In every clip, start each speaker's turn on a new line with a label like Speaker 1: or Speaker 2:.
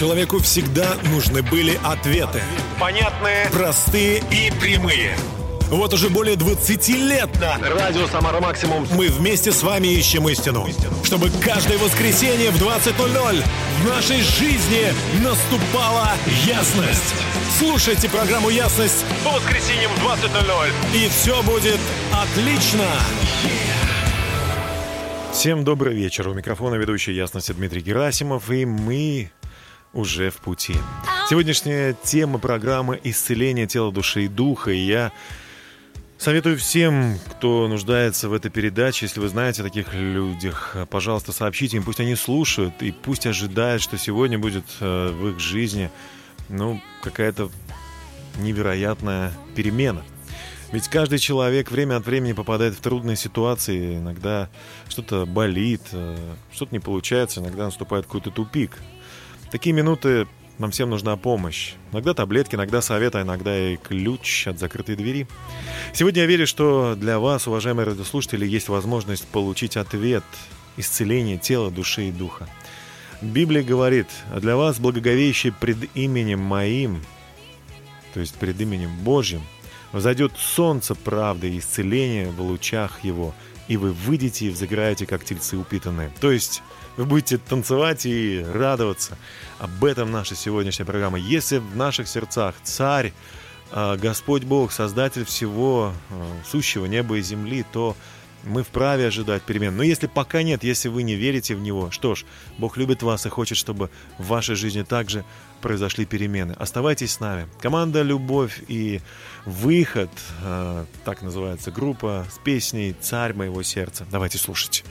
Speaker 1: Человеку всегда нужны были ответы. Понятные, простые и прямые. Вот уже более 20 лет на
Speaker 2: Радио Самара Максимум.
Speaker 1: мы вместе с вами ищем истину. Чтобы каждое воскресенье в 20.00 в нашей жизни наступала ясность. Слушайте программу «Ясность»
Speaker 2: По воскресеньям в 20.00.
Speaker 1: и все будет отлично. Всем добрый вечер. У микрофона ведущий Ясности Дмитрий Герасимов, и мы уже в пути. Сегодняшняя тема программы «Исцеление тела, души и духа». И я советую всем, кто нуждается в этой передаче, если вы знаете о таких людях, пожалуйста, сообщите им, пусть они слушают, и пусть ожидают, что сегодня будет э, в их жизни, ну, какая-то невероятная перемена. Ведь каждый человек время от времени попадает в трудные ситуации. Иногда что-то болит, э, что-то не получается, иногда наступает какой-то тупик. Такие минуты нам всем нужна помощь. Иногда таблетки, иногда совет, а иногда и ключ от закрытой двери. Сегодня я верю, что для вас, уважаемые радиослушатели, есть возможность получить ответ, исцеление тела, души и духа. Библия говорит, а для вас, благоговеющие пред именем моим, то есть пред именем Божьим, Взойдет солнце правды и исцеления в лучах его, и вы выйдете и взыграете, как тельцы упитанные. То есть вы будете танцевать и радоваться. Об этом наша сегодняшняя программа. Если в наших сердцах Царь, а, Господь Бог, Создатель всего а, сущего неба и земли, то мы вправе ожидать перемен. Но если пока нет, если вы не верите в Него, что ж, Бог любит вас и хочет, чтобы в вашей жизни также произошли перемены. Оставайтесь с нами. Команда «Любовь» и «Выход», э, так называется группа, с песней «Царь моего сердца». Давайте слушать.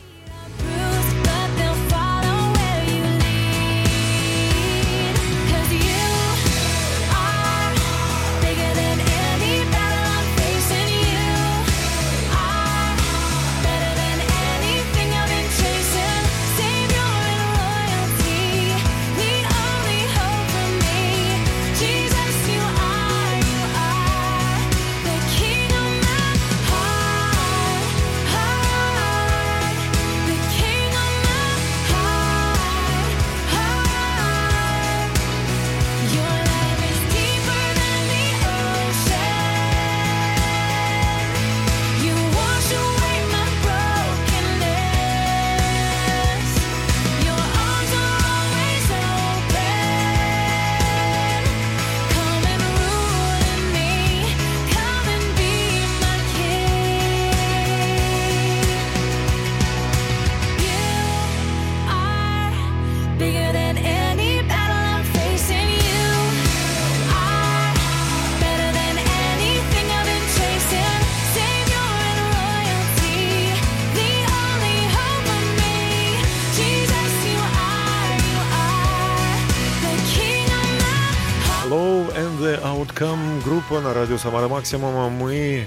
Speaker 1: Самара Максимума. Мы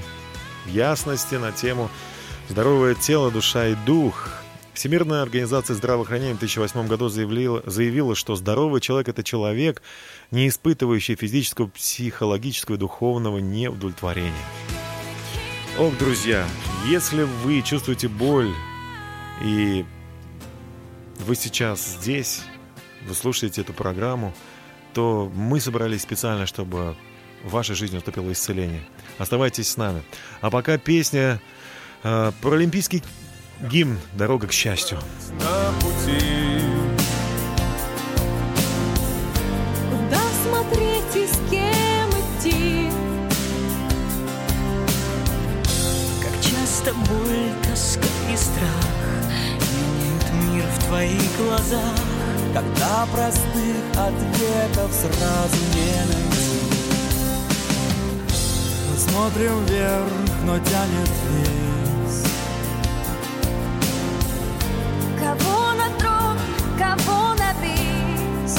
Speaker 1: в ясности на тему «Здоровое тело, душа и дух». Всемирная организация здравоохранения в 2008 году заявила, заявила, что здоровый человек – это человек, не испытывающий физического, психологического и духовного неудовлетворения. Ох, друзья, если вы чувствуете боль и вы сейчас здесь, вы слушаете эту программу, то мы собрались специально, чтобы в вашей жизни наступило исцеление. Оставайтесь с нами. А пока песня э, про олимпийский гимн «Дорога к счастью».
Speaker 3: на пути.
Speaker 4: Куда смотреть и с кем идти?
Speaker 5: Как часто боль, тоска и страх Меняют мир в твоих глазах
Speaker 3: Когда простых ответов сразу не найти смотрим вверх, но тянет вниз.
Speaker 4: Кого на трон, кого на бис?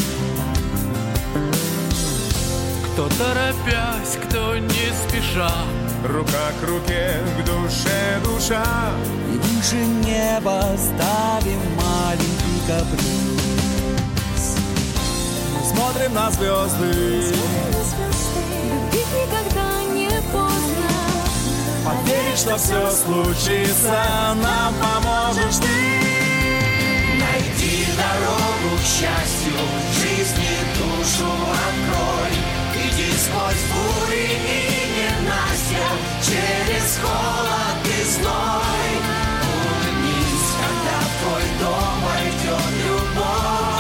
Speaker 6: Кто торопясь, кто не спеша.
Speaker 3: Рука к руке, к душе душа. И выше неба ставим маленький каприз. Мы смотрим на звезды.
Speaker 4: Любить
Speaker 3: верить, что все случится, нам поможешь ты.
Speaker 5: Найди дорогу к счастью, жизни
Speaker 7: душу открой. Иди сквозь бури и ненастья, через холод и зной. Улыбнись, когда твой дом войдет любовь.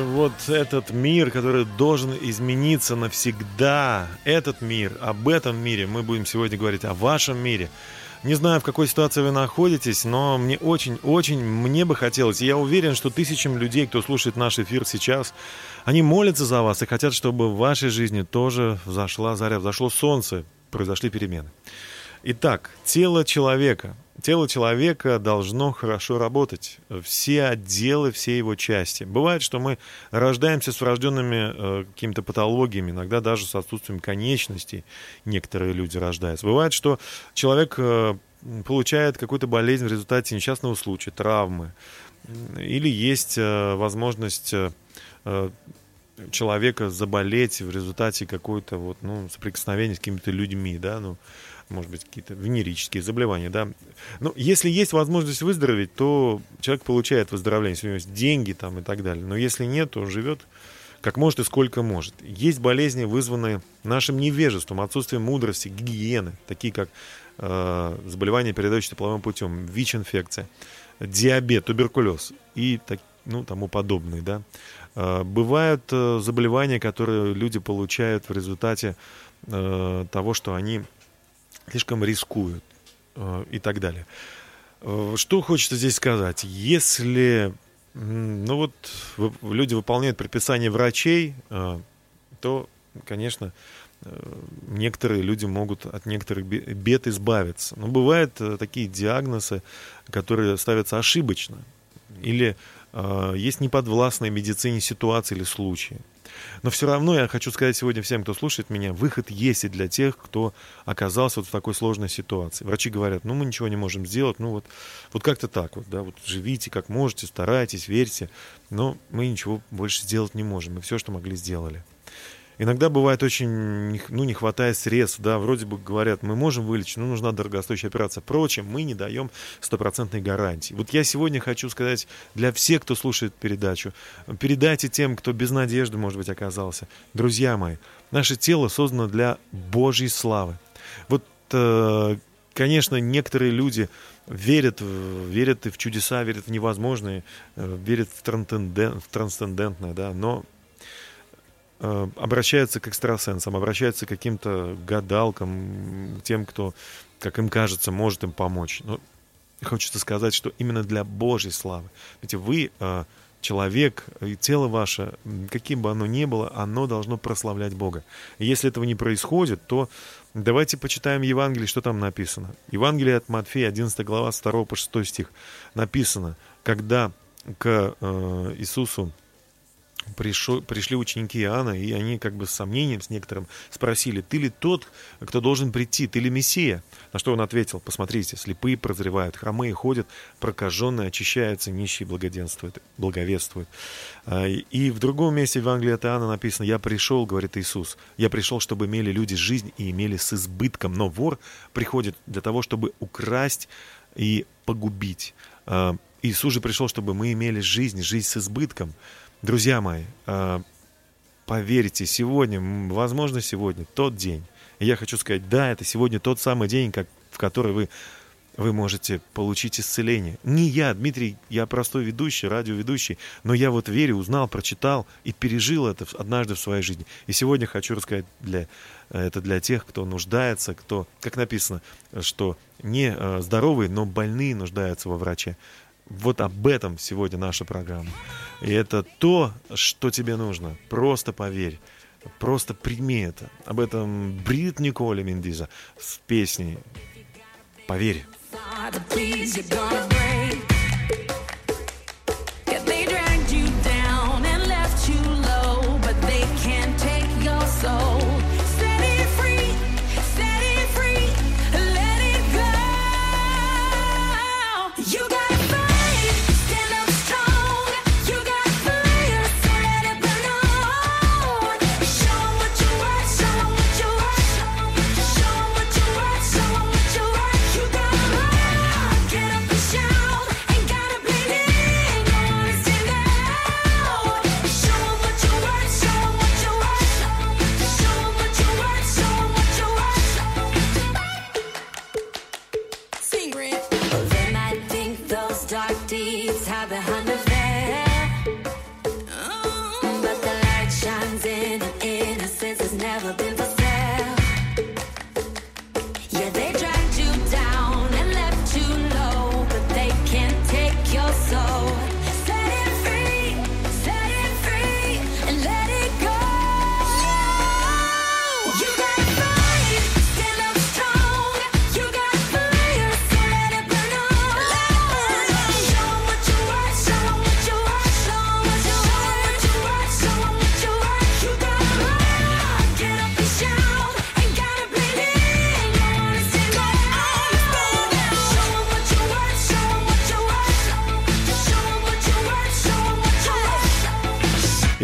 Speaker 1: Вот этот мир, который должен измениться навсегда, этот мир, об этом мире мы будем сегодня говорить, о вашем мире. Не знаю, в какой ситуации вы находитесь, но мне очень-очень, мне бы хотелось, я уверен, что тысячам людей, кто слушает наш эфир сейчас, они молятся за вас и хотят, чтобы в вашей жизни тоже взошла заря, взошло солнце, произошли перемены. Итак, тело человека. Тело человека должно хорошо работать. Все отделы, все его части. Bывает, что мы рождаемся с врожденными э, какими-то патологиями, иногда даже с отсутствием конечностей некоторые люди рождаются. Бывает, что человек э, получает какую-то болезнь в результате несчастного случая, травмы. Или есть э, возможность э, э, человека заболеть в результате какой-то вот, ну, соприкосновения с какими-то людьми, да, ну, может быть, какие-то венерические заболевания, да. Но если есть возможность выздороветь, то человек получает выздоровление, если у него есть деньги там и так далее. Но если нет, то он живет как может и сколько может. Есть болезни, вызванные нашим невежеством, отсутствием мудрости, гигиены, такие как э, заболевания, передающиеся половым путем, ВИЧ-инфекция, диабет, туберкулез и так, ну, тому подобные, да. Э, бывают э, заболевания, которые люди получают в результате э, того, что они слишком рискуют э, и так далее. Э, Что хочется здесь сказать? Если ну вот люди выполняют предписание врачей, э, то, конечно, некоторые люди могут от некоторых бе- бед избавиться. Но бывают такие диагнозы, которые ставятся ошибочно. Или есть неподвластные медицине ситуации или случаи. Но все равно я хочу сказать сегодня всем, кто слушает меня, выход есть и для тех, кто оказался вот в такой сложной ситуации. Врачи говорят, ну мы ничего не можем сделать, ну вот, вот как-то так вот, да, вот живите как можете, старайтесь, верьте, но мы ничего больше сделать не можем, мы все, что могли, сделали. Иногда бывает очень, ну, не хватает средств, да, вроде бы говорят, мы можем вылечить, но нужна дорогостоящая операция. Впрочем, мы не даем стопроцентной гарантии. Вот я сегодня хочу сказать для всех, кто слушает передачу, передайте тем, кто без надежды, может быть, оказался. Друзья мои, наше тело создано для Божьей славы. Вот, э, конечно, некоторые люди верят, верят и в чудеса, верят в невозможное, э, верят в, трансценден- в трансцендентное, да, но обращаются к экстрасенсам, обращаются к каким-то гадалкам, тем, кто, как им кажется, может им помочь. Но хочется сказать, что именно для Божьей славы. Знаете, вы э, человек, и тело ваше, каким бы оно ни было, оно должно прославлять Бога. И если этого не происходит, то давайте почитаем Евангелие, что там написано. Евангелие от Матфея, 11 глава, с 2 по 6 стих написано, когда к э, Иисусу пришо- пришли ученики Иоанна, и они как бы с сомнением, с некоторым спросили, ты ли тот, кто должен прийти, ты ли Мессия? На что он ответил, посмотрите, слепые прозревают, хромые ходят, прокаженные очищаются, нищие благоденствуют, благовествуют. А, И в другом месте в Евангелии от Иоанна написано, я пришел, говорит Иисус, я пришел, чтобы имели люди жизнь и имели с избытком, но вор приходит для того, чтобы украсть и погубить. А, Иисус же пришел, чтобы мы имели жизнь, жизнь с избытком. Друзья мои, а, поверьте, сегодня, возможно, сегодня тот день. Я хочу сказать, да, это сегодня тот самый день, как, в который вы, вы можете получить исцеление. Не я, Дмитрий, я простой ведущий, радиоведущий, но я вот верю, узнал, прочитал и пережил это однажды в своей жизни. И сегодня хочу рассказать для, это для тех, кто нуждается, кто, как написано, что не э, здоровые, но больные нуждаются во враче. Вот об этом сегодня наша программа. И это то, что тебе нужно. Просто поверь. Просто прими это. Об этом Брит Николя Мендиза с песней «Поверь».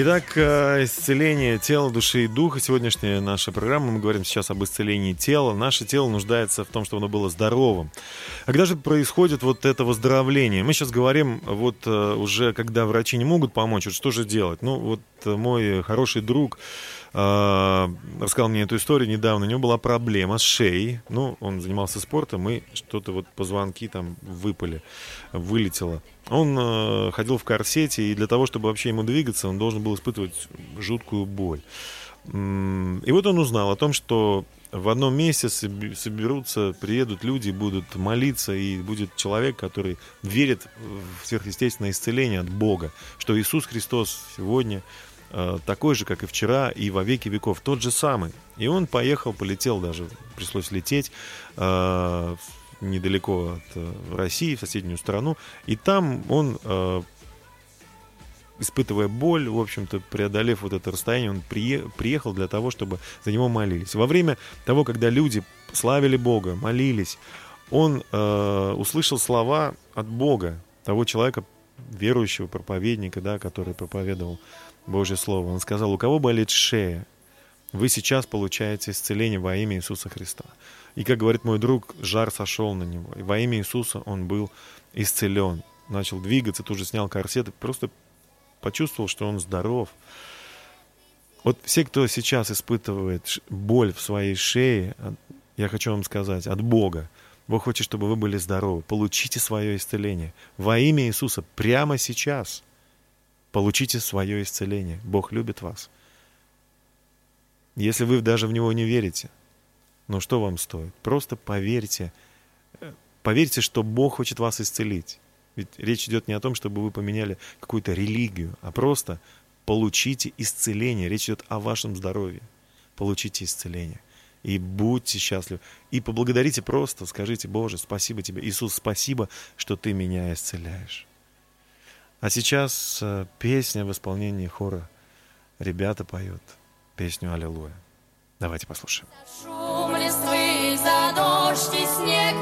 Speaker 1: Итак, э, исцеление тела, души и духа. Сегодняшняя наша программа, мы говорим сейчас об исцелении тела. Наше тело нуждается в том, чтобы оно было здоровым. А когда же происходит вот это выздоровление? Мы сейчас говорим, вот э, уже когда врачи не могут помочь, вот что же делать? Ну, вот э, мой хороший друг э, рассказал мне эту историю недавно. У него была проблема с шеей. Ну, он занимался спортом, и что-то вот позвонки там выпали, вылетело. Он э, ходил в корсете, и для того, чтобы вообще ему двигаться, он должен был испытывать жуткую боль. И вот он узнал о том, что в одном месте соберутся, приедут люди, будут молиться, и будет человек, который верит в сверхъестественное исцеление от Бога, что Иисус Христос сегодня такой же, как и вчера, и во веки веков, тот же самый. И он поехал, полетел даже, пришлось лететь э, недалеко от э, России, в соседнюю страну, и там он э, испытывая боль, в общем-то, преодолев вот это расстояние, он прие- приехал для того, чтобы за него молились. Во время того, когда люди славили Бога, молились, он э, услышал слова от Бога, того человека, верующего проповедника, да, который проповедовал Божье Слово. Он сказал, у кого болит шея, вы сейчас получаете исцеление во имя Иисуса Христа. И, как говорит мой друг, жар сошел на него. И во имя Иисуса он был исцелен. Начал двигаться, тут же снял корсет и просто почувствовал, что он здоров. Вот все, кто сейчас испытывает боль в своей шее, я хочу вам сказать, от Бога. Бог хочет, чтобы вы были здоровы. Получите свое исцеление. Во имя Иисуса прямо сейчас получите свое исцеление. Бог любит вас. Если вы даже в Него не верите, ну что вам стоит? Просто поверьте, э, Поверьте, что Бог хочет вас исцелить. Ведь речь идет не о том, чтобы вы поменяли какую-то религию, а просто получите исцеление. Речь идет о вашем здоровье. Получите исцеление. И будьте счастливы. И поблагодарите просто, скажите, Боже, спасибо тебе. Иисус, спасибо, что ты меня исцеляешь. А сейчас э, песня в исполнении хора. Ребята поют песню «Аллилуйя». Давайте послушаем.
Speaker 4: Шум листвы, за дождь и снег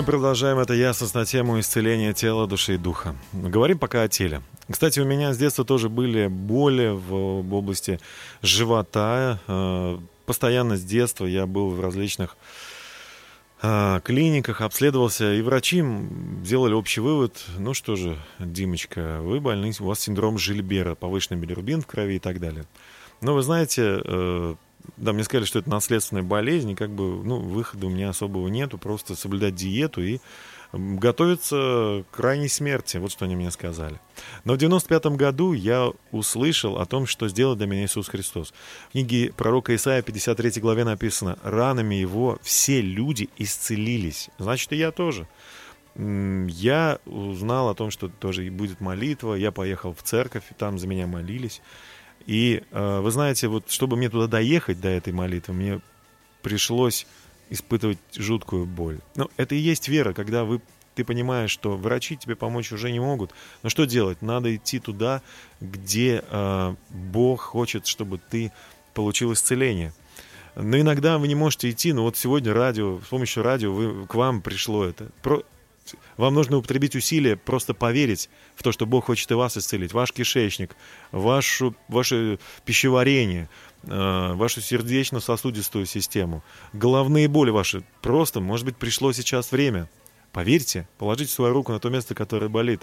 Speaker 1: Мы продолжаем это ясность на тему исцеления тела, души и духа. Говорим пока о теле. Кстати, у меня с детства тоже были боли в, в области живота. Э, Постоянно с детства я был в различных э, клиниках, обследовался, и врачи сделали общий вывод. Ну что же, Димочка, вы больны, у вас синдром Жильбера, повышенный билирубин в крови и так далее. Но вы знаете, э, да, мне сказали, что это наследственная болезнь, и как бы, ну, выхода у меня особого нету, просто соблюдать диету и готовиться к крайней смерти, вот что они мне сказали. Но в 95 году я услышал о том, что сделал для меня Иисус Христос. В книге пророка Исаия 53 главе написано, ранами его все люди исцелились. Значит, и я тоже. Я узнал о том, что тоже будет молитва, я поехал в церковь, там за меня молились. И э, вы знаете, вот чтобы мне туда доехать, до этой молитвы, мне пришлось испытывать жуткую боль. Ну, это и есть вера, когда вы, ты понимаешь, что врачи тебе помочь уже не могут. Но что делать? Надо идти туда, где э, Бог хочет, чтобы ты получил исцеление. Но иногда вы не можете идти, но вот сегодня радио, с помощью радио вы, к вам пришло это. Про- вам нужно употребить усилия, просто поверить в то, что Бог хочет и вас исцелить. Ваш кишечник, вашу, ваше пищеварение, э, вашу сердечно-сосудистую систему, головные боли ваши. Просто, может быть, пришло сейчас время. Поверьте, положите свою руку на то место, которое болит.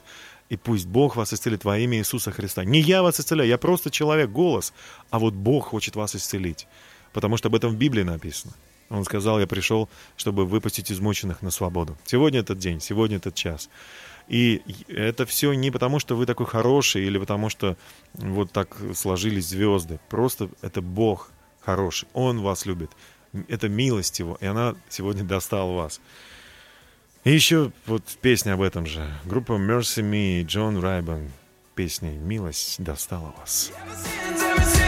Speaker 1: И пусть Бог вас исцелит во имя Иисуса Христа. Не я вас исцеляю, я просто человек, голос. А вот Бог хочет вас исцелить. Потому что об этом в Библии написано. Он сказал, я пришел, чтобы выпустить измученных на свободу. Сегодня этот день, сегодня этот час. И это все не потому, что вы такой хороший, или потому, что вот так сложились звезды. Просто это Бог хороший. Он вас любит. Это милость Его, и она сегодня достала вас. И еще вот песня об этом же. Группа Mercy Me, Джон Райбан. Песней «Милость достала вас».
Speaker 6: Got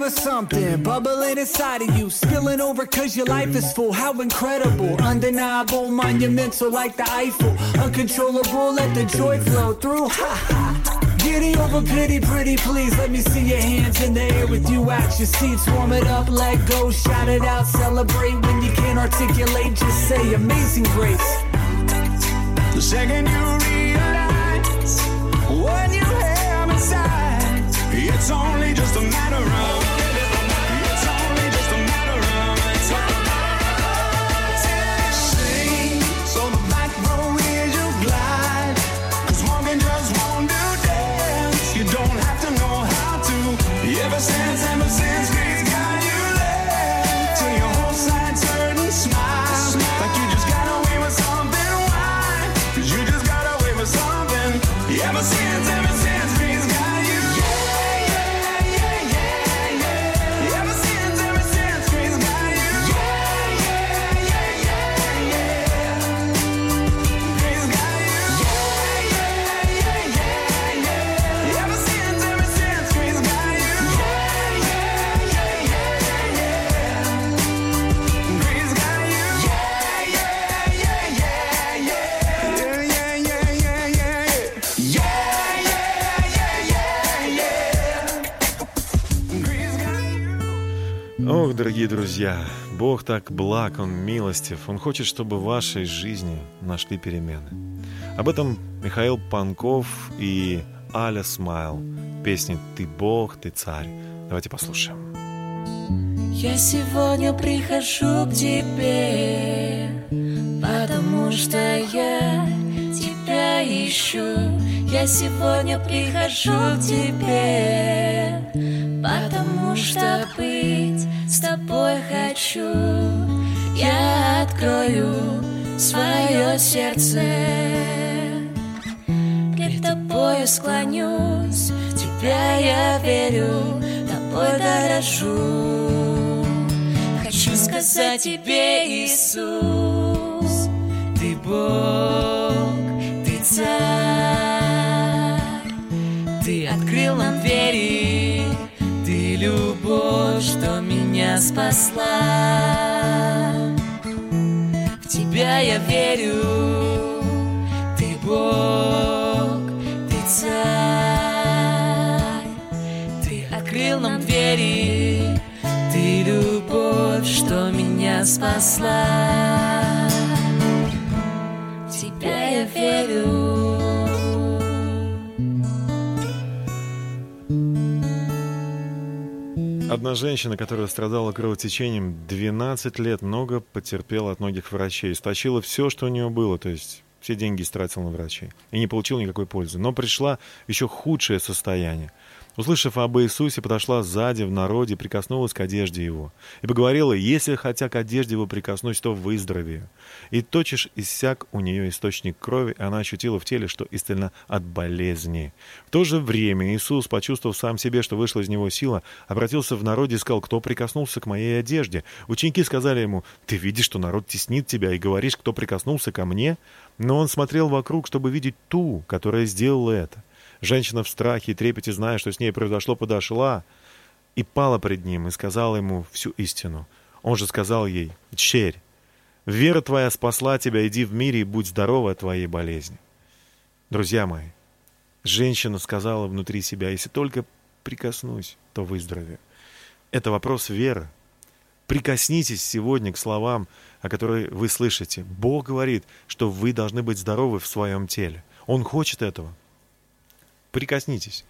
Speaker 8: river something bubbling inside of you, spilling over cause your life is full. How incredible, undeniable, monumental like the Eiffel. Uncontrollable, let the joy flow through. Ha ha. Giddy over pity, pretty please. Let me see your hands in the air with you at your seats. Warm it up, let go, shout it out, celebrate when you can't articulate. Just say amazing grace.
Speaker 7: The second you realize what you have inside, it's only just a matter of.
Speaker 1: Друзья, Бог так благ, Он милостив, Он хочет, чтобы в вашей жизни нашли перемены. Об этом Михаил Панков и Аля Смайл. Песни «Ты Бог, ты царь». Давайте послушаем.
Speaker 9: Я сегодня прихожу к тебе, потому что я тебя ищу. Я сегодня прихожу к тебе, потому что быть с тобой хочу. Я открою свое сердце, перед тобою склонюсь, в тебя я верю, тобой дорожу. Хочу сказать тебе, Иисус, ты Бог, спасла. В тебя я верю, ты Бог, ты царь, ты открыл нам двери, ты любовь, что меня спасла. В тебя я верю.
Speaker 1: Одна женщина, которая страдала кровотечением 12 лет, много потерпела от многих врачей, стащила все, что у нее было, то есть все деньги истратила на врачей и не получила никакой пользы. Но пришла еще худшее состояние. Услышав об Иисусе, подошла сзади в народе, прикоснулась к одежде его. И поговорила, если хотя к одежде его прикоснусь, то выздоровею. И тотчас иссяк у нее источник крови, и она ощутила в теле, что исцелена от болезни. В то же время Иисус, почувствовав сам себе, что вышла из него сила, обратился в народе и сказал, кто прикоснулся к моей одежде. Ученики сказали ему, ты видишь, что народ теснит тебя, и говоришь, кто прикоснулся ко мне? Но он смотрел вокруг, чтобы видеть ту, которая сделала это. Женщина в страхе и трепете, зная, что с ней произошло, подошла и пала пред ним и сказала ему всю истину. Он же сказал ей, «Черь, вера твоя спасла тебя, иди в мире и будь здорова от твоей болезни». Друзья мои, женщина сказала внутри себя, «Если только прикоснусь, то выздоровею». Это вопрос веры. Прикоснитесь сегодня к словам, о которых вы слышите. Бог говорит, что вы должны быть здоровы в своем теле. Он хочет этого. Прикоснитесь.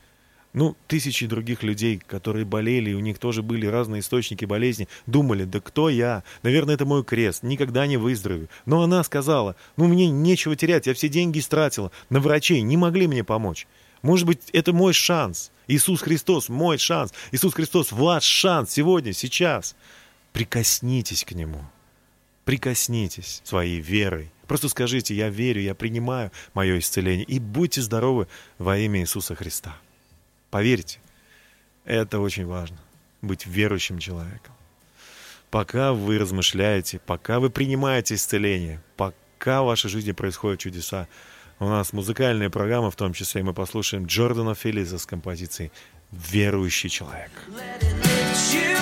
Speaker 1: Ну, тысячи других людей, которые болели, у них тоже были разные источники болезни, думали, да кто я? Наверное, это мой крест, никогда не выздоровею. Но она сказала, ну, мне нечего терять, я все деньги истратила, на врачей не могли мне помочь. Может быть, это мой шанс. Иисус Христос, мой шанс. Иисус Христос, ваш шанс сегодня, сейчас. Прикоснитесь к Нему. Прикоснитесь своей верой. Просто скажите, я верю, я принимаю мое исцеление. И будьте здоровы во имя Иисуса Христа. Поверьте, это очень важно, быть верующим человеком. Пока вы размышляете, пока вы принимаете исцеление, пока в вашей жизни происходят чудеса, у нас музыкальная программа, в том числе мы послушаем Джордана Фелиза с композицией «Верующий человек».
Speaker 6: Let it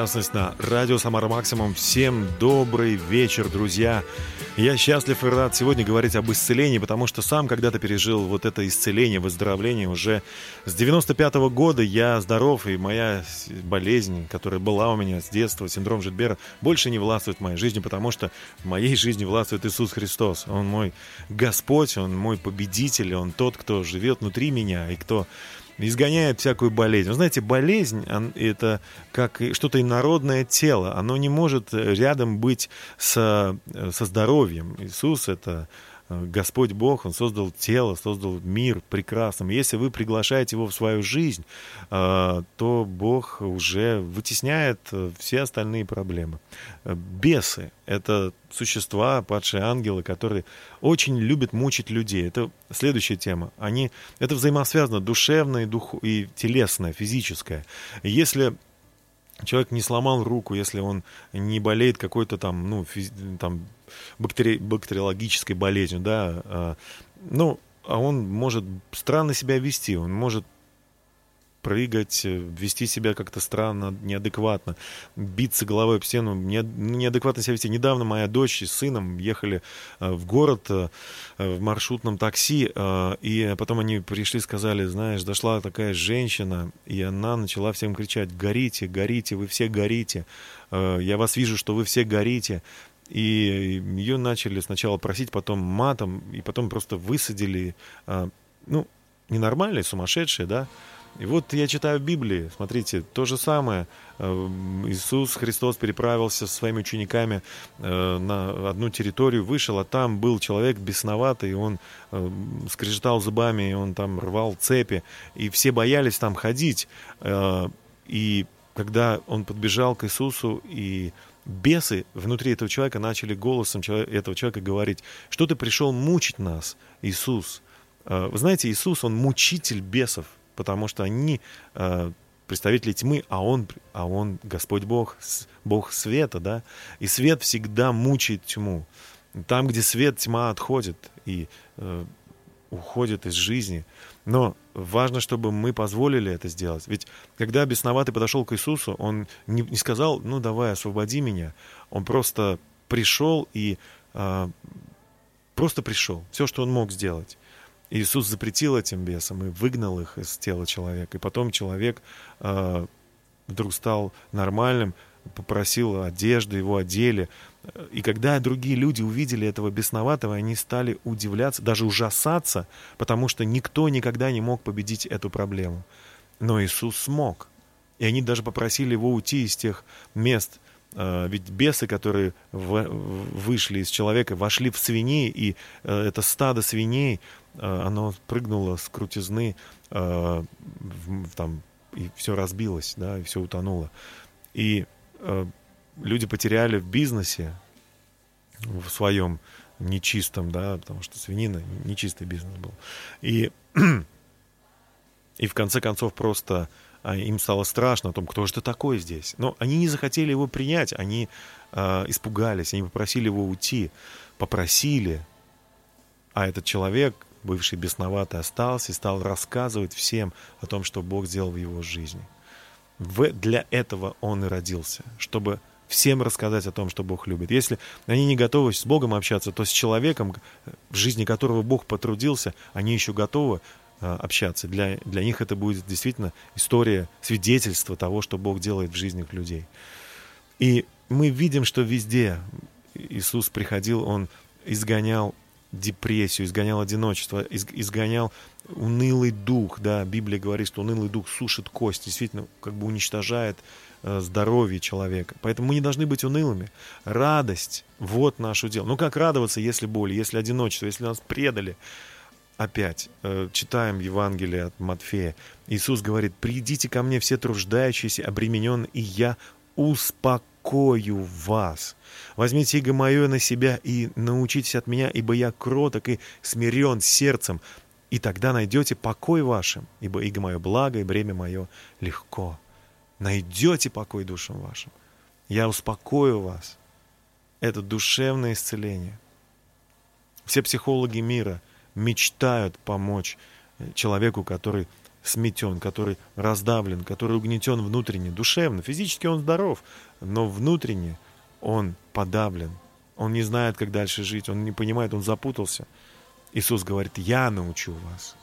Speaker 1: ясность на радио Самара Максимум. Всем добрый вечер, друзья. Я счастлив и рад сегодня говорить об исцелении, потому что сам когда-то пережил вот это исцеление, выздоровление. Уже с 95 года я здоров, и моя болезнь, которая была у меня с детства, синдром Жильбера, больше не властвует в моей жизни, потому что в моей жизни властвует Иисус Христос. Он мой Господь, Он мой победитель, Он тот, кто живет внутри меня и кто изгоняет всякую болезнь. Вы знаете, болезнь это как что-то инородное тело. Оно не может э, рядом быть со, э, со здоровьем. Иисус — это Господь Бог, Он создал тело, создал мир прекрасным. Если вы приглашаете Его в свою жизнь, э, то Бог уже вытесняет э, все остальные проблемы. Э, Бесы — это существа, падшие ангелы, которые очень любят мучить людей. Это следующая тема. Они, это взаимосвязано душевное и, дух, и телесное, физическое. Если человек не сломал руку, если он не болеет какой-то там, ну, физ- там бактери- бактериологической болезнью, да, а, ну, а он может странно себя вести, он может прыгать, э, вести себя как-то странно, неадекватно, биться головой об стену, не- ну, неадекватно себя вести. Недавно моя дочь с сыном ехали э, в город э, в маршрутном такси, и потом они пришли, сказали, знаешь, дошла такая женщина, и она начала всем кричать, горите, горите, вы все горите, я вас вижу, что вы все горите. И ее начали сначала просить, потом матом, и потом просто высадили, а, ну, ненормальные, сумасшедшие, да. И вот я читаю в Библии, смотрите, то же самое. Э, Иисус Христос переправился со своими учениками э, на одну территорию, вышел, а там был человек бесноватый, он скрежетал зубами, и он там рвал цепи, и все боялись там ходить. И когда он подбежал к Иисусу, и бесы внутри этого человека начали голосом этого человека говорить, что ты пришел мучить нас, Иисус. Э, Вы знаете, Иисус, он мучитель бесов, потому что они э, представители тьмы, а он, а он Господь Бог, Бог света, да, и свет всегда мучает тьму. Там, где свет, тьма отходит и э, уходит из жизни. Но важно, чтобы мы позволили это сделать. Ведь когда бесноватый подошел к Иисусу, он не, не сказал, ну давай, освободи меня. Он просто пришел и а, просто пришел. Все, что он мог сделать. Иисус запретил этим бесам и выгнал их из тела человека. И потом человек а, вдруг стал нормальным, попросил одежды, его одели. И когда другие люди увидели этого бесноватого, они стали удивляться, даже ужасаться, потому что никто никогда не мог победить эту проблему. Но Иисус смог. И они даже попросили его уйти из тех мест. А, Ведь бесы, которые вышли из человека, вошли в свиней, и э, это стадо свиней э, оно прыгнуло с крутизны, там, и все разбилось, да, и все утонуло. И люди потеряли в бизнесе, в своем нечистом, да, потому что свинина нечистый бизнес был. И, и в конце концов просто а, им стало страшно о том, кто же ты такой здесь. Но они не захотели его принять, они а, испугались, они попросили его уйти, попросили, а этот человек, бывший бесноватый, остался и стал рассказывать всем о том, что Бог сделал в его жизни. В, для этого он и родился, чтобы всем рассказать о том, что Бог любит. Если они не готовы с Богом общаться, то с человеком, в жизни которого Бог потрудился, они еще готовы э, общаться. Для, для них это будет действительно история, свидетельство того, что Бог делает в жизнях людей. И мы видим, что везде Иисус приходил, Он изгонял депрессию, изгонял одиночество, из- изгонял унылый дух, да, Библия говорит, что унылый дух сушит кость, действительно, как бы уничтожает здоровье человека. Поэтому мы не должны быть унылыми. Радость, вот наше дело. Ну как радоваться, если боль, если одиночество, если нас предали? Опять э, читаем Евангелие от Матфея. Иисус говорит, «Придите ко мне все труждающиеся, обремененные, и я успокою вас. Возьмите иго мое на себя и научитесь от меня, ибо я кроток и смирен сердцем, и тогда найдете покой вашим, ибо иго мое благо, и бремя мое легко. Найдете покой душам вашим. Я успокою вас. Это душевное исцеление. Все психологи мира мечтают помочь э, человеку, который сметен, который раздавлен, который угнетен внутренне, душевно. Физически он здоров, но внутренне он подавлен. Он не знает, как дальше жить, он не понимает, он запутался. Иисус говорит, я научу вас.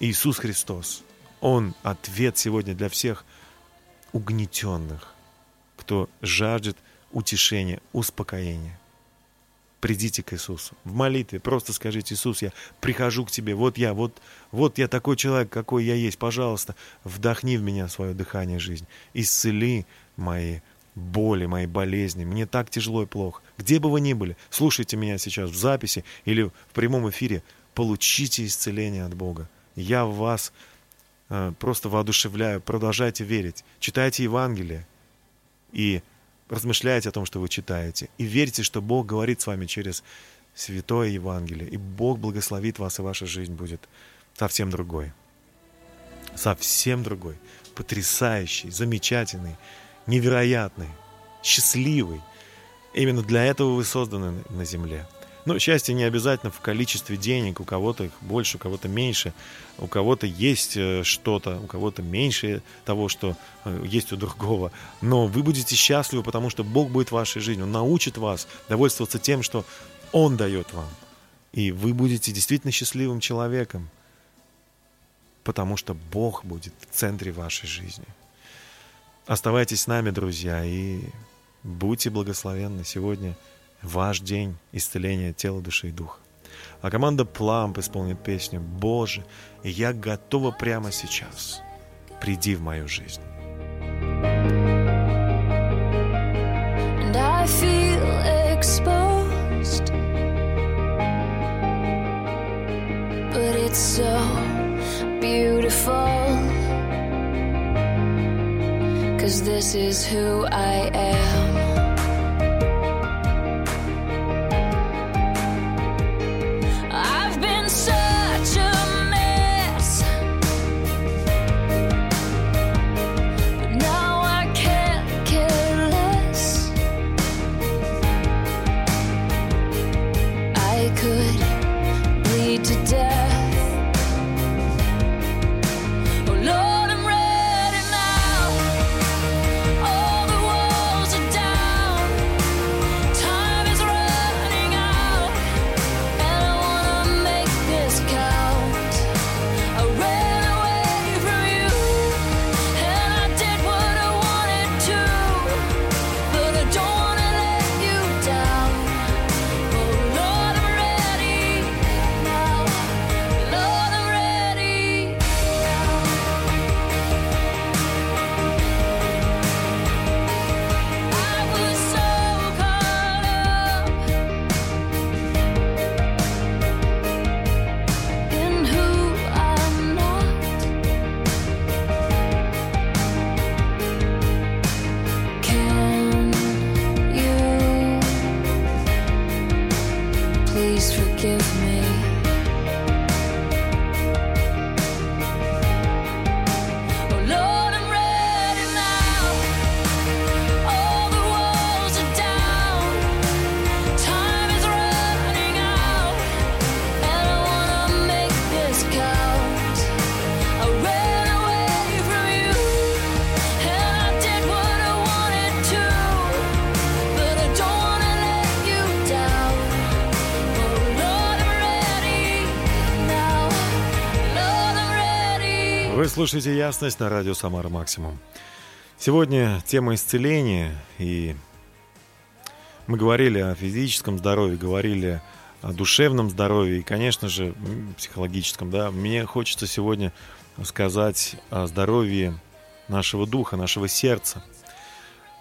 Speaker 1: Иисус Христос, Он ответ сегодня для всех угнетенных, кто жаждет утешения, успокоения. Придите к Иисусу в молитве, просто скажите, Иисус, я прихожу к Тебе, вот я, вот, вот я такой человек, какой я есть, пожалуйста, вдохни в меня свое дыхание жизни, исцели мои боли, мои болезни, мне так тяжело и плохо. Где бы вы ни были, слушайте меня сейчас в записи или в прямом эфире, получите исцеление от Бога. Я в вас просто воодушевляю, продолжайте верить, читайте Евангелие и размышляйте о том, что вы читаете, и верьте, что Бог говорит с вами через Святое Евангелие, и Бог благословит вас, и ваша жизнь будет совсем другой. Совсем другой, потрясающий, замечательный, невероятный, счастливый. Именно для этого вы созданы на земле. Но счастье не обязательно в количестве денег. У кого-то их больше, у кого-то меньше. У кого-то есть э, что-то, у кого-то меньше того, что э, есть у другого. Но вы будете счастливы, потому что Бог будет в вашей жизни. Он научит вас довольствоваться тем, что Он дает вам. И вы будете действительно счастливым человеком, потому что Бог будет в центре вашей жизни. Оставайтесь с нами, друзья, и будьте благословенны. Сегодня ваш день исцеления тела, души и духа. А команда Пламп исполнит песню «Боже, я готова прямо сейчас. Приди в мою жизнь».
Speaker 4: But it's so beautiful. Cause this is who I
Speaker 1: слушаете «Ясность» на радио «Самара Максимум». Сегодня тема исцеления, и мы говорили о физическом здоровье, говорили о душевном здоровье и, конечно же, психологическом. Да? Мне хочется сегодня сказать о здоровье нашего духа, нашего сердца.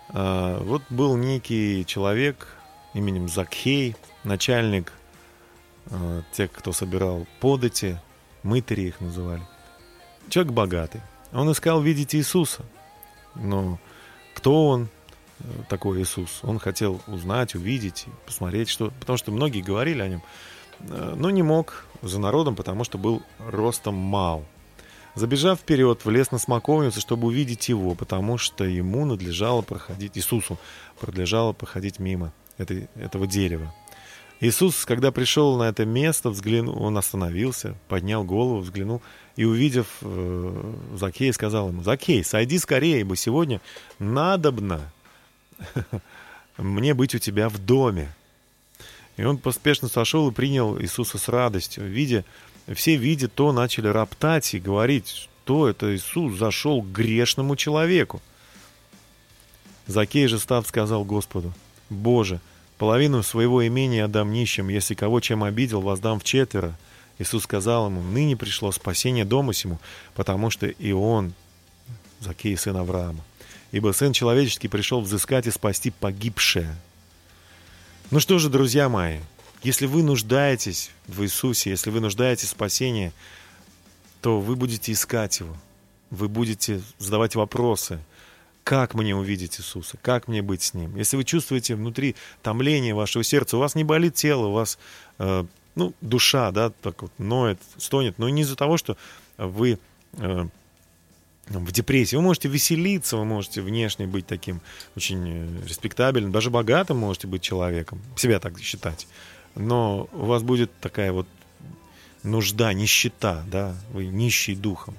Speaker 1: А, Вот был некий человек именем Закхей, начальник э, тех, кто собирал подати, мытари их называли. Человек богатый. Он искал видеть Иисуса. Но кто он, э, такой Иисус? Он хотел узнать, увидеть, посмотреть, что... Потому что многие говорили о нем. Э, Но не мог за народом, потому что был ростом мал. Забежав вперед, влез на смоковницу, чтобы увидеть его, потому что ему надлежало проходить, Иисусу надлежало проходить мимо этой, этого дерева. Иисус, когда пришел на это место, взглянул, он остановился, поднял голову, взглянул и, увидев э, Закея, сказал ему, «Закей, сойди скорее, ибо сегодня надобно мне быть у тебя в доме». И он поспешно сошел и принял Иисуса с радостью. Видя, все, видя то, начали роптать и говорить, что это Иисус зашел к грешному человеку. Закей же став сказал Господу, «Боже, половину своего имения отдам нищим, если кого чем обидел, воздам в четверо». Иисус сказал ему, «Ныне пришло спасение дому сему, потому что и он, Закей, сын Авраама. Ибо сын человеческий пришел взыскать и спасти погибшее». Ну что же, друзья мои, если вы нуждаетесь в Иисусе, если вы нуждаетесь в спасении, то вы будете искать Его. Вы будете задавать вопросы. Как мне увидеть Иисуса? Как мне быть с Ним? Если вы чувствуете внутри томление вашего сердца, у вас не болит тело, у вас э, ну, душа, да, так вот ноет, стонет, но не из-за того, что вы э, в депрессии. Вы можете веселиться, вы можете внешне быть таким очень э, респектабельным, даже богатым можете быть человеком, себя так считать. Но у вас будет такая вот нужда, нищета, да, вы нищий духом.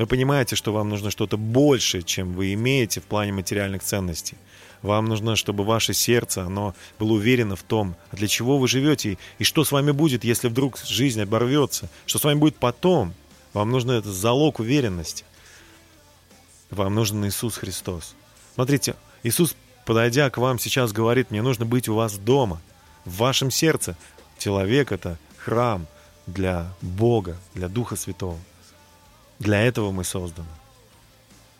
Speaker 1: Вы понимаете, что вам нужно что-то большее, чем вы имеете в плане материальных ценностей. Вам нужно, чтобы ваше сердце, оно было уверено в том, а для чего вы живете, и что с вами будет, если вдруг жизнь оборвется, что с вами будет потом. Вам нужно это залог уверенности. Вам нужен Иисус Христос. Смотрите, Иисус, подойдя к вам, сейчас говорит, мне нужно быть у вас дома, в вашем сердце. Человек — это храм для Бога, для Духа Святого. Для этого мы созданы.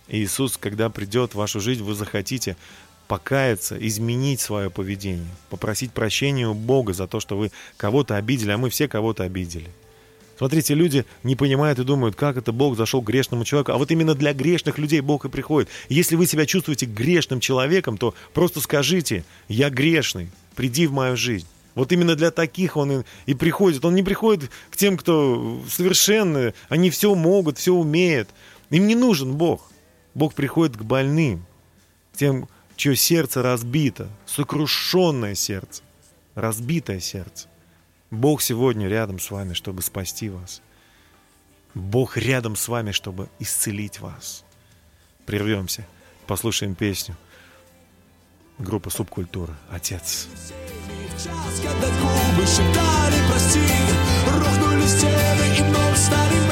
Speaker 1: И Иисус, когда придет в вашу жизнь, вы захотите покаяться, изменить свое поведение, попросить прощения у Бога за то, что вы кого-то обидели, а мы все кого-то обидели. Смотрите, люди не понимают и думают, как это Бог зашел к грешному человеку. А вот именно для грешных людей Бог и приходит. Если вы себя чувствуете грешным человеком, то просто скажите, я грешный, приди в мою жизнь. Вот именно для таких он и, приходит. Он не приходит к тем, кто совершенны, они все могут, все умеют. Им не нужен Бог. Бог приходит к больным, к тем, чье сердце разбито, сокрушенное сердце, разбитое сердце. Бог сегодня рядом с вами, чтобы спасти вас. Бог рядом с вами, чтобы исцелить вас. Прервемся, послушаем песню. Группа «Субкультура». Отец.
Speaker 10: В час, когда губы шептали прости Рухнули стены и вновь стали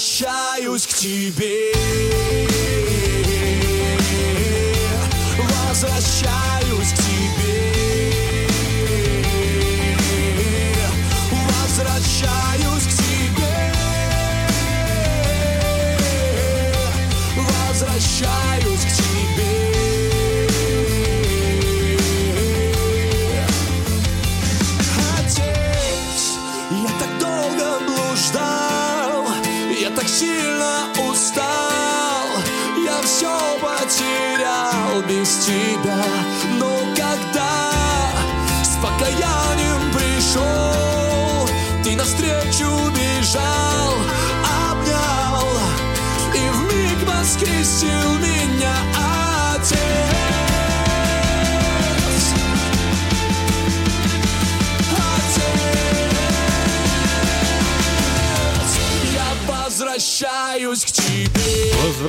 Speaker 10: возвращаюсь к тебе. Возвращаюсь к тебе. Возвращаюсь к тебе. Возвращаюсь без тебя Но когда с покаянием пришел
Speaker 6: прочь убежал, обнял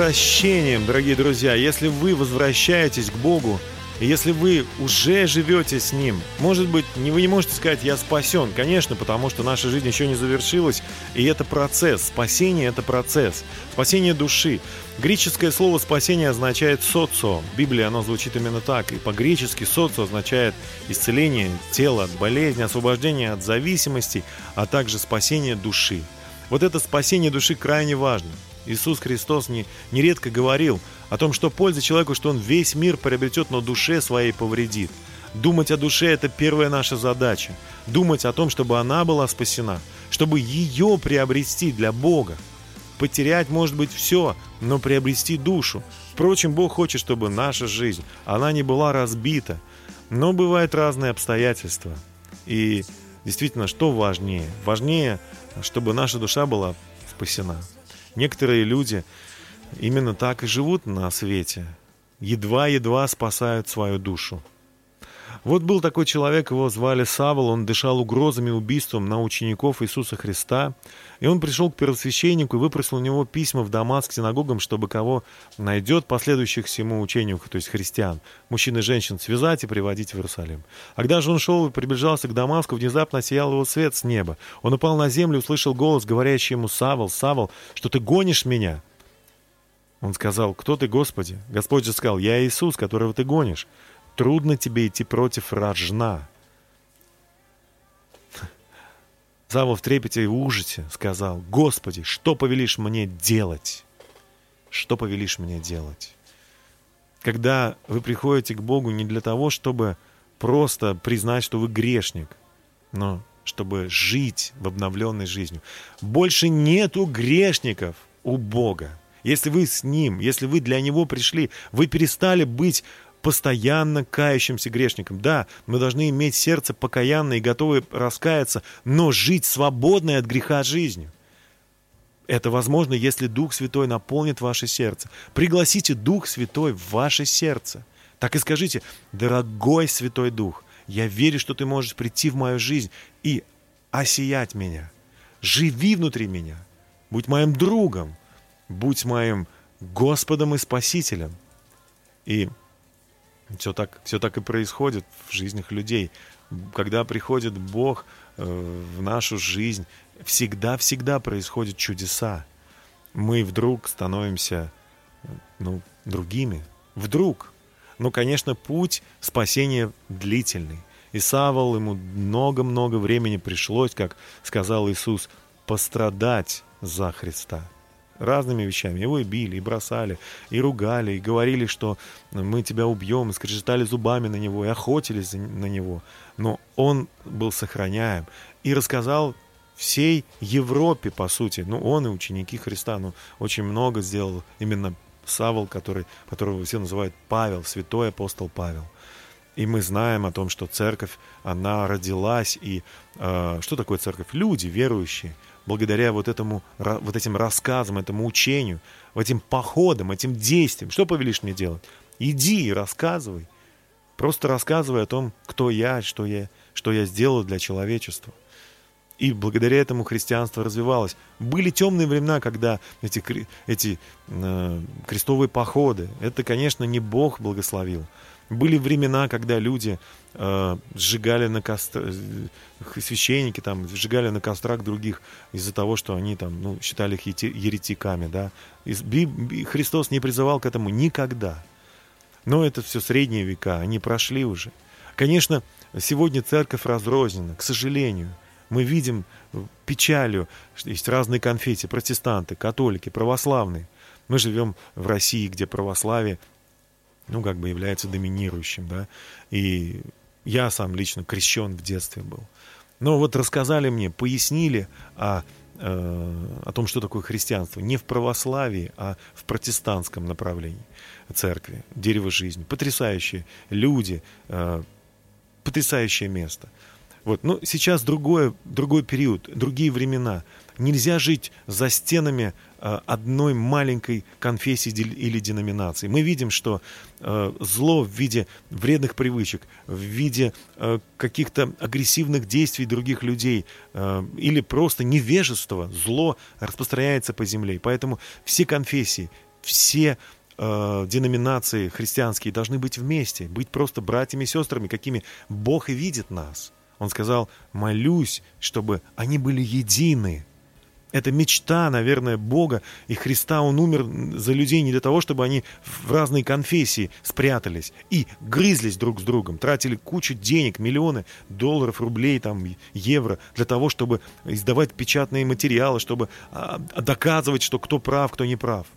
Speaker 1: Возвращением, дорогие друзья. Если вы возвращаетесь к Богу, если вы уже живете с Ним, может быть, не, вы не можете сказать «я спасен». Конечно, потому что наша жизнь еще не завершилась, и это процесс. Спасение – это процесс. Спасение души. Греческое слово «спасение» означает «социо». В Библии оно звучит именно так. И по-гречески «социо» означает исцеление тела от болезни, освобождение от зависимости, а также спасение души. Вот это спасение души крайне важно. Иисус Христос не, нередко говорил о том, что польза человеку, что он весь мир приобретет, но душе своей повредит. Думать о душе – это первая наша задача. Думать о том, чтобы она была спасена, чтобы ее приобрести для Бога. Потерять может быть все, но приобрести душу. Впрочем, Бог хочет, чтобы наша жизнь, она не была разбита. Но бывают разные обстоятельства. И действительно, что важнее? Важнее, чтобы наша душа была спасена. Некоторые люди именно так и живут на свете. Едва-едва спасают свою душу. Вот был такой человек, его звали Савол, он дышал угрозами убийством на учеников Иисуса Христа. И он пришел к первосвященнику и выпросил у него письма в Дамаск синагогам, чтобы кого найдет последующих всему учению, то есть христиан, мужчин и женщин, связать и приводить в Иерусалим. А когда же он шел и приближался к Дамаску, внезапно осиял его свет с неба. Он упал на землю и услышал голос, говорящий ему, «Савол, Савол, что ты гонишь меня?» Он сказал, «Кто ты, Господи?» Господь же сказал, «Я Иисус, которого ты гонишь. Трудно тебе идти против рожна». Савва в трепете и ужасе сказал, «Господи, что повелишь мне делать? Что повелишь мне делать?» Когда вы приходите к Богу не для того, чтобы просто признать, что вы грешник, но чтобы жить в обновленной жизнью. Больше нету грешников у Бога. Если вы с Ним, если вы для Него пришли, вы перестали быть постоянно кающимся грешником. Да, мы должны иметь сердце покаянное и готовы раскаяться, но жить свободной от греха жизнью. Это возможно, если Дух Святой наполнит ваше сердце. Пригласите Дух Святой в ваше сердце. Так и скажите, дорогой Святой Дух, я верю, что ты можешь прийти в мою жизнь и осиять меня. Живи внутри меня. Будь моим другом. Будь моим Господом и Спасителем. И все так, все так и происходит в жизнях людей. Когда приходит Бог э, в нашу жизнь, всегда-всегда происходят чудеса. Мы вдруг становимся ну, другими. Вдруг. Ну, конечно, путь спасения длительный. И Савол ему много-много времени пришлось, как сказал Иисус, пострадать за Христа разными вещами. Его и били, и бросали, и ругали, и говорили, что мы тебя убьем, и скрежетали зубами на него, и охотились на него. Но он был сохраняем и рассказал всей Европе, по сути, ну, он и ученики Христа, ну, очень много сделал именно Савол, который, которого все называют Павел, святой апостол Павел. И мы знаем о том, что церковь, она родилась, и э, что такое церковь? Люди верующие, благодаря вот, этому, вот этим рассказам, этому учению, этим походам, этим действиям. Что повелишь мне делать? Иди и рассказывай. Просто рассказывай о том, кто я, что я, что я сделал для человечества. И благодаря этому христианство развивалось. Были темные времена, когда эти, эти э, крестовые походы, это, конечно, не Бог благословил. Были времена, когда люди э, сжигали на кострах, священники там сжигали на кострах других из-за того, что они там, ну, считали их еретиками, да. И Христос не призывал к этому никогда. Но это все средние века, они прошли уже. Конечно, сегодня церковь разрознена, к сожалению. Мы видим печалью, что есть разные конфессии, протестанты, католики, православные. Мы живем в России, где православие ну, как бы является доминирующим, да, и я сам лично крещен в детстве был. Но вот рассказали мне, пояснили о, э, о том, что такое христианство, не в православии, а в протестантском направлении церкви, дерево жизни. Потрясающие люди, э, потрясающее место. Вот. Ну, сейчас другое, другой период, другие времена. Нельзя жить за стенами э, одной маленькой конфессии или деноминации. Мы видим, что э, зло в виде вредных привычек, в виде э, каких-то агрессивных действий других людей или просто невежества, зло распространяется по земле. Поэтому все конфессии, все деноминации христианские должны быть вместе, быть просто братьями и сестрами, какими Бог и видит нас. Он сказал, молюсь, чтобы они были едины. Это мечта, наверное, Бога и Христа. Он умер за людей не для того, чтобы они в разные конфессии спрятались и грызлись друг с другом, тратили кучу денег, миллионы долларов, рублей, там, евро, для того, чтобы издавать печатные материалы, чтобы а, доказывать, что кто прав, кто не прав.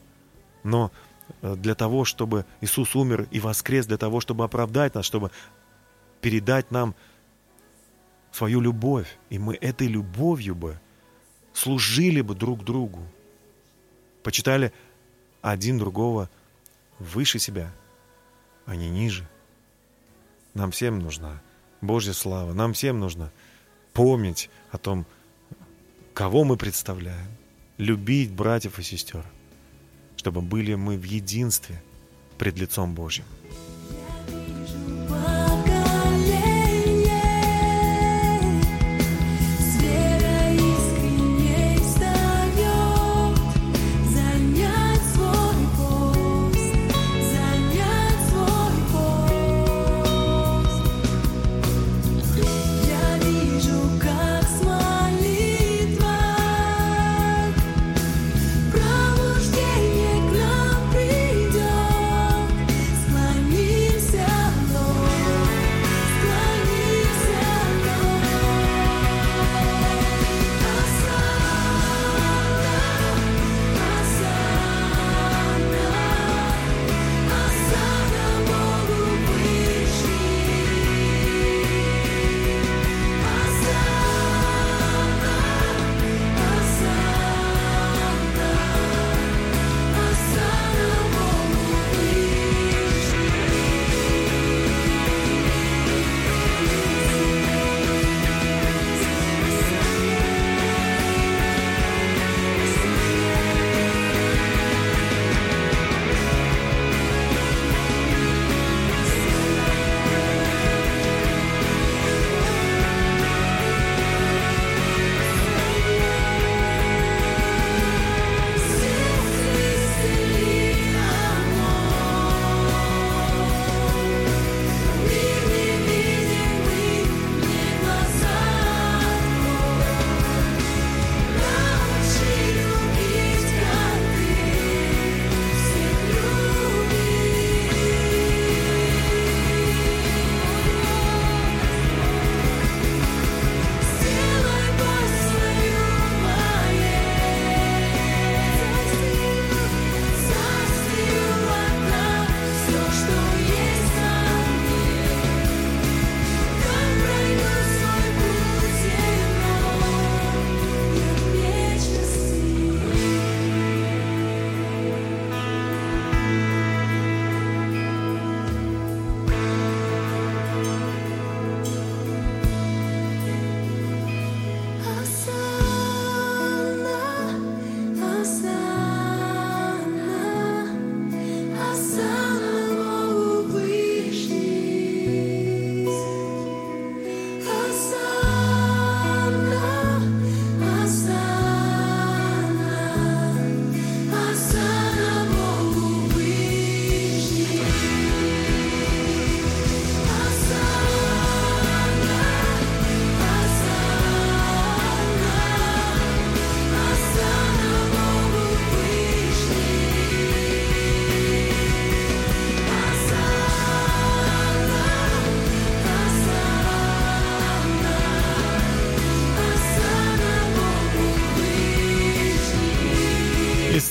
Speaker 1: Но э, для того, чтобы Иисус умер и воскрес, для того, чтобы оправдать нас, чтобы передать нам свою любовь. И мы этой любовью бы служили бы друг другу. Почитали один другого выше себя, а не ниже. Нам всем нужна Божья слава. Нам всем нужно помнить о том, кого мы представляем. Любить братьев и сестер. Чтобы были мы в единстве пред лицом Божьим.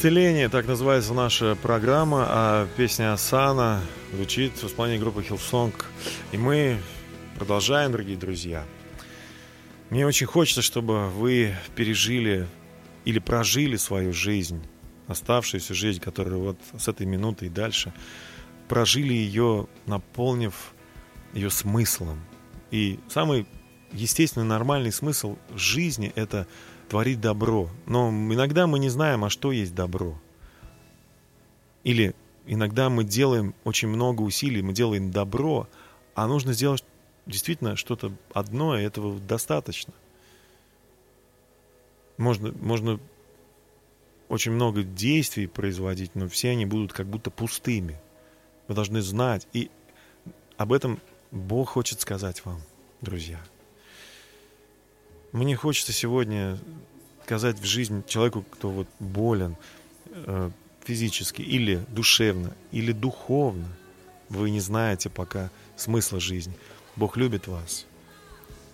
Speaker 1: Исцеление, так называется наша программа, а песня Асана звучит в исполнении группы Hillsong. И мы продолжаем, дорогие друзья. Мне очень хочется, чтобы вы пережили или прожили свою жизнь, оставшуюся жизнь, которая вот с этой минуты и дальше, прожили ее, наполнив ее смыслом. И самый естественный, нормальный смысл жизни – это творить добро. Но иногда мы не знаем, а что есть добро. Или иногда мы делаем очень много усилий, мы делаем добро, а нужно сделать действительно что-то одно, и этого достаточно. Можно, можно очень много действий производить, но все они будут как будто пустыми. Вы должны знать. И об этом Бог хочет сказать вам, друзья. Мне хочется сегодня сказать в жизнь человеку, кто вот болен э, физически или душевно, или духовно. Вы не знаете пока смысла жизни. Бог любит вас.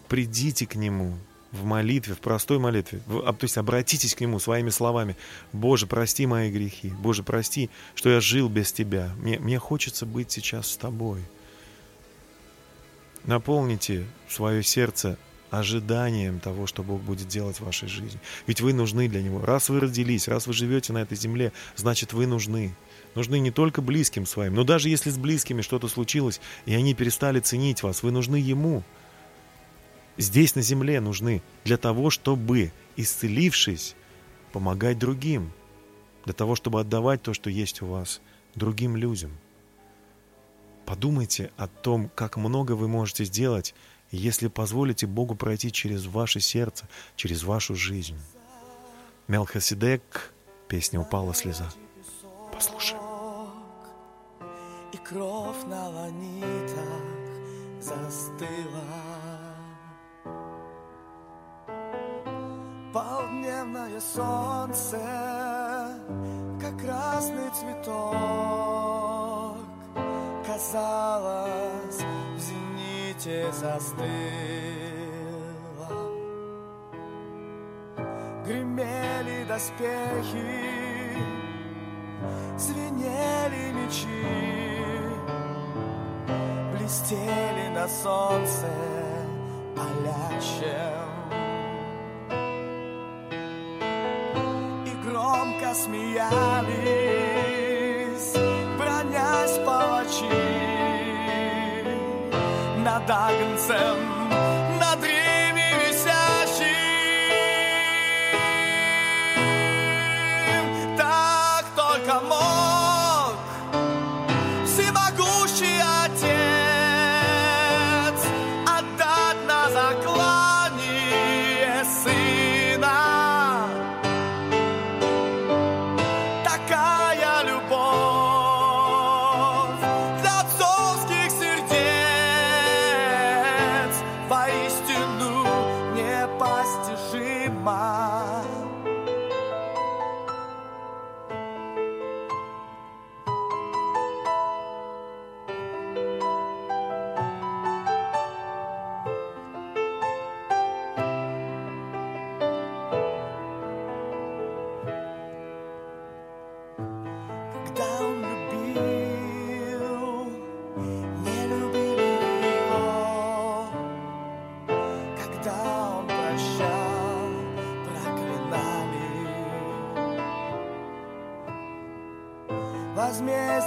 Speaker 1: Придите к Нему в молитве, в простой молитве. В- а, то есть обратитесь к Нему своими словами. Боже, прости мои грехи. Боже, прости, что я жил без Тебя. Мне, мне хочется быть сейчас с Тобой. Наполните свое сердце ожиданием того, что Бог будет делать в вашей жизни. Ведь вы нужны для Него. Раз вы родились, раз вы живете на этой земле, значит, вы нужны. Нужны не только близким своим, но даже если с близкими что-то случилось, и они перестали ценить вас, вы нужны Ему. Здесь, на земле, нужны для того, чтобы, исцелившись, помогать другим. Для того, чтобы отдавать то, что есть у вас, другим людям. Подумайте о том, как много вы можете сделать, если позволите Богу пройти через ваше сердце, через вашу жизнь. Мелхиседек, песня «Упала слеза». Послушаем.
Speaker 3: И кровь на ланитах застыла Полдневное солнце, как красный цветок Казалось, зените застыло Гремели доспехи звенели мечи, блестели на солнце палящем. И громко смеялись, dagen sen.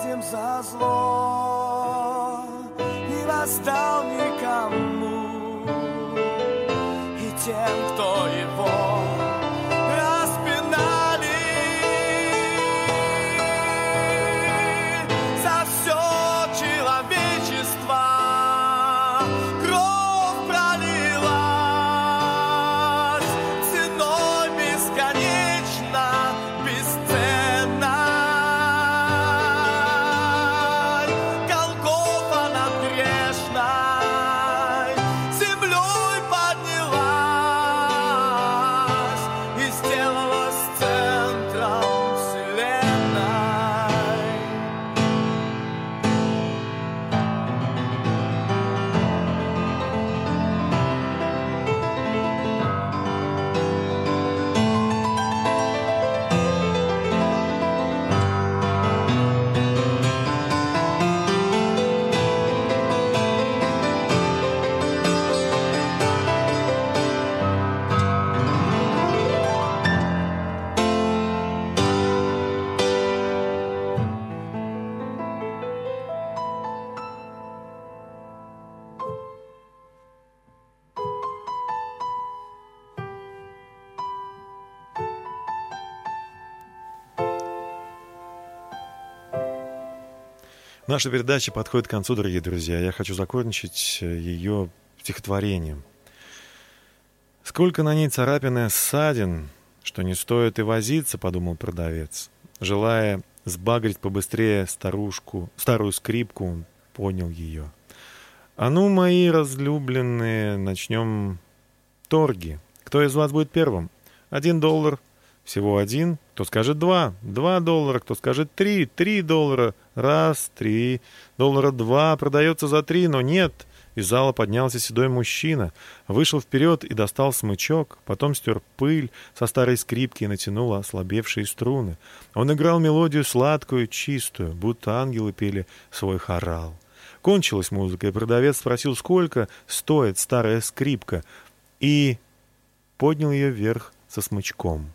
Speaker 3: За зло не восстал
Speaker 1: Наша передача подходит к концу, дорогие друзья. Я хочу закончить э, ее стихотворением. «Сколько на ней царапины ссадин, что не стоит и возиться», — подумал продавец. Желая сбагрить побыстрее старушку, старую скрипку, он понял ее. «А ну, мои разлюбленные, начнем торги. Кто из вас будет первым? Один доллар, всего один. Кто скажет два? Два доллара. Кто скажет три? Три доллара. Раз, три. Доллара два. Продается за три, но нет. Из зала поднялся седой мужчина, вышел вперед и достал смычок, потом стер пыль со старой скрипки и натянул ослабевшие струны. Он играл мелодию сладкую, чистую, будто ангелы пели свой хорал. Кончилась музыка, и продавец спросил, сколько стоит старая скрипка, и поднял ее вверх со смычком.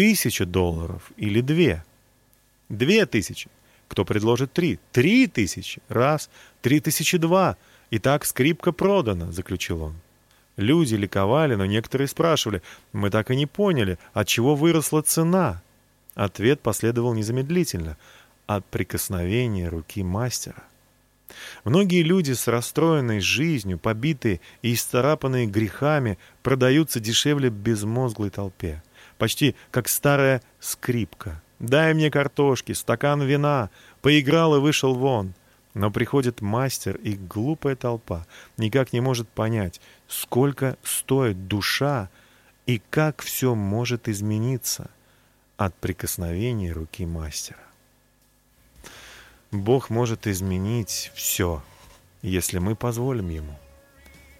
Speaker 1: Тысяча долларов или две? Две тысячи. Кто предложит три? Три тысячи. Раз. Три тысячи два. Итак, скрипка продана, заключил он. Люди ликовали, но некоторые спрашивали, мы так и не поняли, от чего выросла цена. Ответ последовал незамедлительно. От прикосновения руки мастера. Многие люди с расстроенной жизнью, побитые и исцарапанные грехами, продаются дешевле безмозглой толпе. Почти как старая скрипка. «Дай мне картошки, стакан вина», поиграл и вышел вон. Но приходит мастер, и глупая толпа никак не может понять, сколько стоит душа и как все может измениться от прикосновения руки мастера. Бог может изменить все, если мы позволим Ему,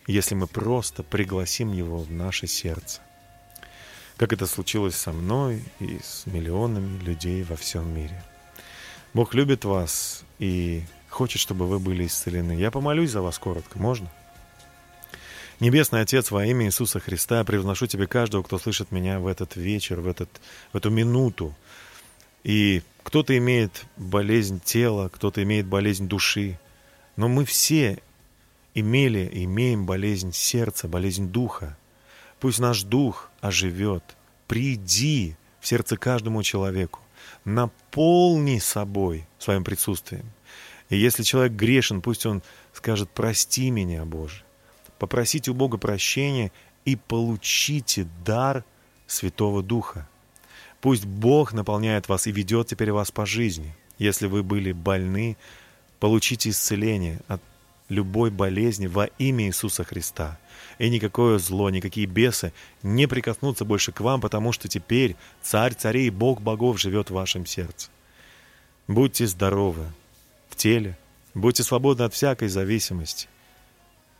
Speaker 1: если мы просто пригласим Его в наше сердце, как это случилось со мной и с миллионами людей во всем мире. Бог любит вас и хочет, чтобы вы были исцелены. Я помолюсь за вас коротко, можно? Небесный Отец, во имя Иисуса Христа, я превозношу Тебе каждого, кто слышит меня в этот вечер, в, этот, в эту минуту. И кто-то имеет болезнь тела, кто-то имеет болезнь души. Но мы все имели и имеем болезнь сердца, болезнь духа. Пусть наш дух оживет. Приди в сердце каждому человеку. Наполни собой своим присутствием. И если человек грешен, пусть он скажет «прости меня, Боже». Попросите у Бога прощения и получите дар Святого Духа. Пусть Бог наполняет вас и ведет теперь вас по жизни. Если вы были больны, получите исцеление от любой болезни во имя Иисуса Христа. И никакое зло, никакие бесы не прикоснутся больше к вам, потому что теперь Царь царей и Бог богов живет в вашем сердце. Будьте здоровы в теле, будьте свободны от всякой зависимости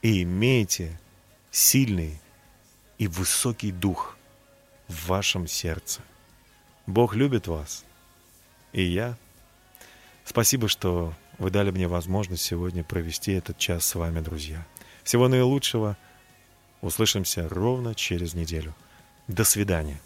Speaker 1: и имейте сильный и высокий дух в вашем сердце. Бог любит вас. И я. Спасибо, что вы дали мне возможность сегодня провести этот час с вами, друзья. Всего наилучшего. Услышимся ровно через неделю. До свидания.